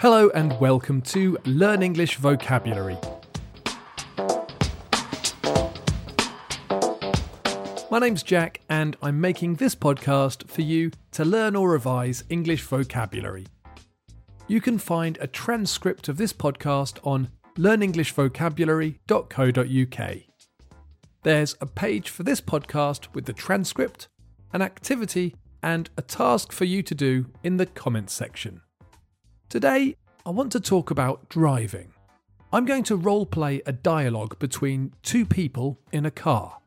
Hello and welcome to Learn English Vocabulary. My name's Jack, and I'm making this podcast for you to learn or revise English vocabulary. You can find a transcript of this podcast on learnenglishvocabulary.co.uk. There's a page for this podcast with the transcript, an activity, and a task for you to do in the comments section. Today, I want to talk about driving. I'm going to role play a dialogue between two people in a car.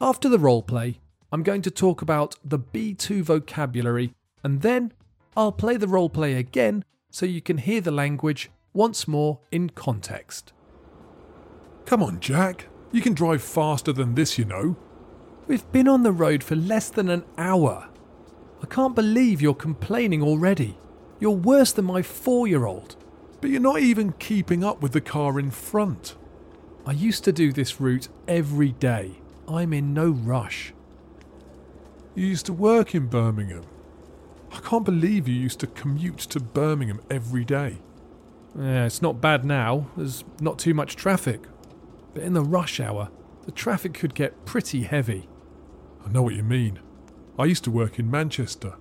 After the role play, I'm going to talk about the B2 vocabulary and then I'll play the role play again so you can hear the language once more in context. Come on, Jack. You can drive faster than this, you know. We've been on the road for less than an hour. I can't believe you're complaining already. You're worse than my four year old. But you're not even keeping up with the car in front. I used to do this route every day. I'm in no rush. You used to work in Birmingham. I can't believe you used to commute to Birmingham every day. Yeah, it's not bad now. There's not too much traffic. But in the rush hour, the traffic could get pretty heavy. I know what you mean. I used to work in Manchester.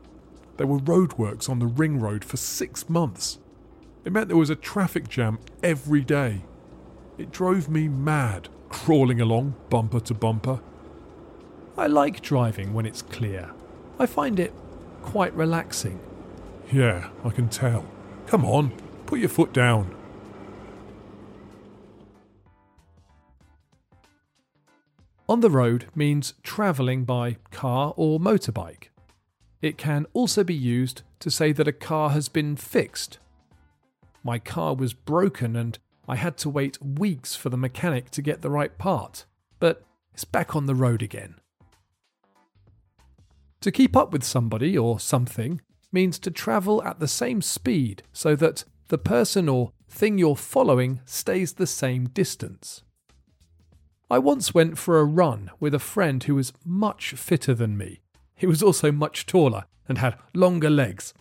There were roadworks on the ring road for six months. It meant there was a traffic jam every day. It drove me mad, crawling along bumper to bumper. I like driving when it's clear. I find it quite relaxing. Yeah, I can tell. Come on, put your foot down. On the road means travelling by car or motorbike. It can also be used to say that a car has been fixed. My car was broken and I had to wait weeks for the mechanic to get the right part, but it's back on the road again. To keep up with somebody or something means to travel at the same speed so that the person or thing you're following stays the same distance. I once went for a run with a friend who was much fitter than me he was also much taller and had longer legs.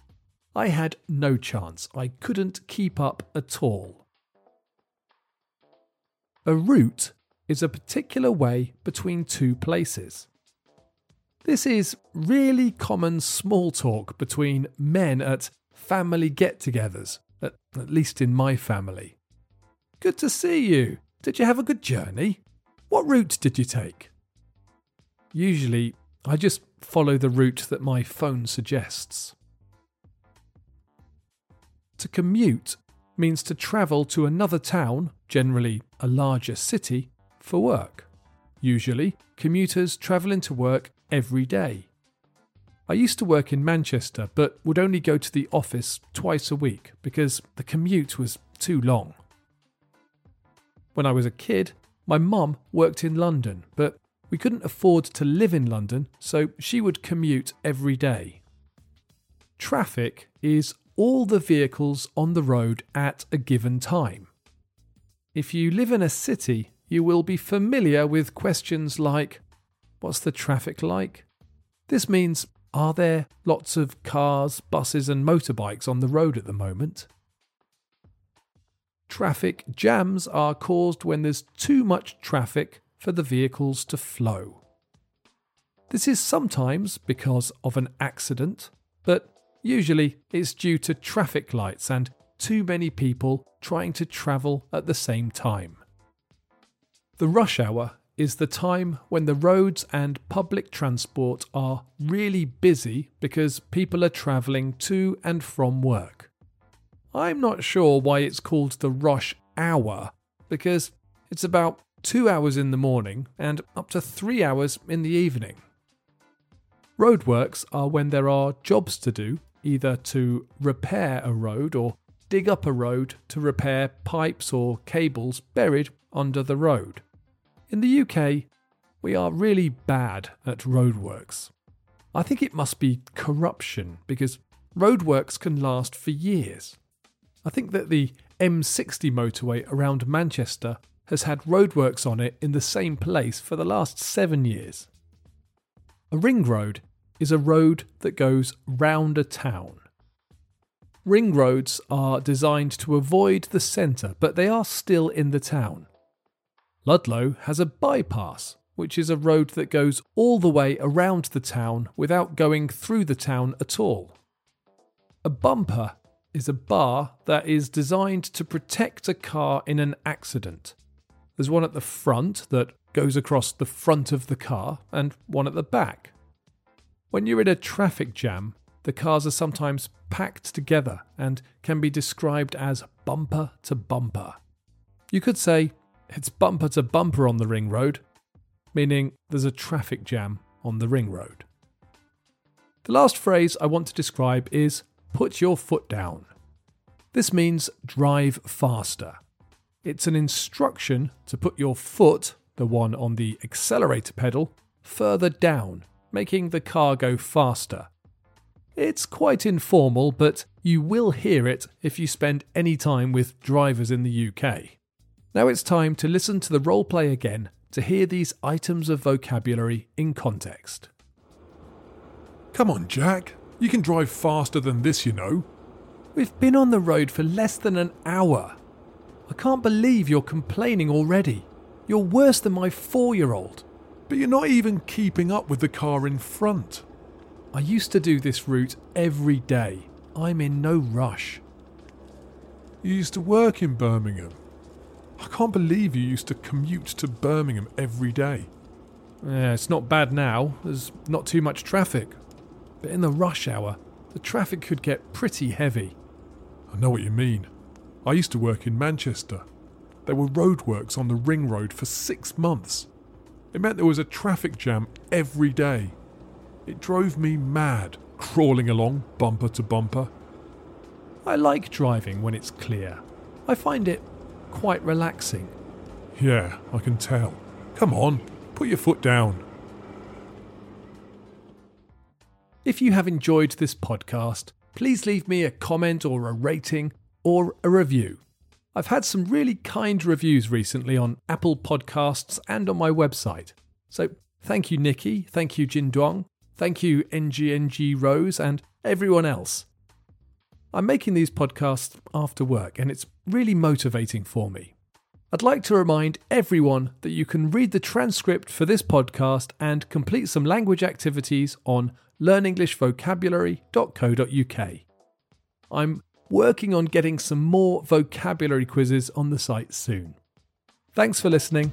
I had no chance. I couldn't keep up at all. A route is a particular way between two places. This is really common small talk between men at family get togethers, at, at least in my family. Good to see you. Did you have a good journey? What route did you take? Usually, I just follow the route that my phone suggests. To commute means to travel to another town, generally a larger city, for work. Usually, commuters travel into work every day. I used to work in Manchester but would only go to the office twice a week because the commute was too long. When I was a kid, my mum worked in London, but we couldn't afford to live in London, so she would commute every day. Traffic is all the vehicles on the road at a given time. If you live in a city, you will be familiar with questions like What's the traffic like? This means Are there lots of cars, buses, and motorbikes on the road at the moment? Traffic jams are caused when there's too much traffic for the vehicles to flow. This is sometimes because of an accident, but usually it's due to traffic lights and too many people trying to travel at the same time. The rush hour is the time when the roads and public transport are really busy because people are travelling to and from work. I'm not sure why it's called the rush hour because it's about two hours in the morning and up to three hours in the evening. Roadworks are when there are jobs to do, either to repair a road or dig up a road to repair pipes or cables buried under the road. In the UK, we are really bad at roadworks. I think it must be corruption because roadworks can last for years. I think that the M60 motorway around Manchester has had roadworks on it in the same place for the last seven years. A ring road is a road that goes round a town. Ring roads are designed to avoid the centre, but they are still in the town. Ludlow has a bypass, which is a road that goes all the way around the town without going through the town at all. A bumper is a bar that is designed to protect a car in an accident. There's one at the front that goes across the front of the car, and one at the back. When you're in a traffic jam, the cars are sometimes packed together and can be described as bumper to bumper. You could say it's bumper to bumper on the ring road, meaning there's a traffic jam on the ring road. The last phrase I want to describe is put your foot down. This means drive faster. It's an instruction to put your foot, the one on the accelerator pedal, further down, making the car go faster. It's quite informal, but you will hear it if you spend any time with drivers in the UK. Now it's time to listen to the roleplay again to hear these items of vocabulary in context. Come on, Jack. You can drive faster than this, you know. We've been on the road for less than an hour. I can't believe you're complaining already. You're worse than my four year old. But you're not even keeping up with the car in front. I used to do this route every day. I'm in no rush. You used to work in Birmingham. I can't believe you used to commute to Birmingham every day. Yeah, it's not bad now. There's not too much traffic. But in the rush hour, the traffic could get pretty heavy. I know what you mean. I used to work in Manchester. There were roadworks on the ring road for six months. It meant there was a traffic jam every day. It drove me mad, crawling along bumper to bumper. I like driving when it's clear. I find it quite relaxing. Yeah, I can tell. Come on, put your foot down. If you have enjoyed this podcast, please leave me a comment or a rating or a review. I've had some really kind reviews recently on Apple Podcasts and on my website. So thank you, Nikki. Thank you, Jin Duong. Thank you, NGNG Rose, and everyone else. I'm making these podcasts after work, and it's really motivating for me. I'd like to remind everyone that you can read the transcript for this podcast and complete some language activities on learnenglishvocabulary.co.uk. I'm working on getting some more vocabulary quizzes on the site soon. Thanks for listening.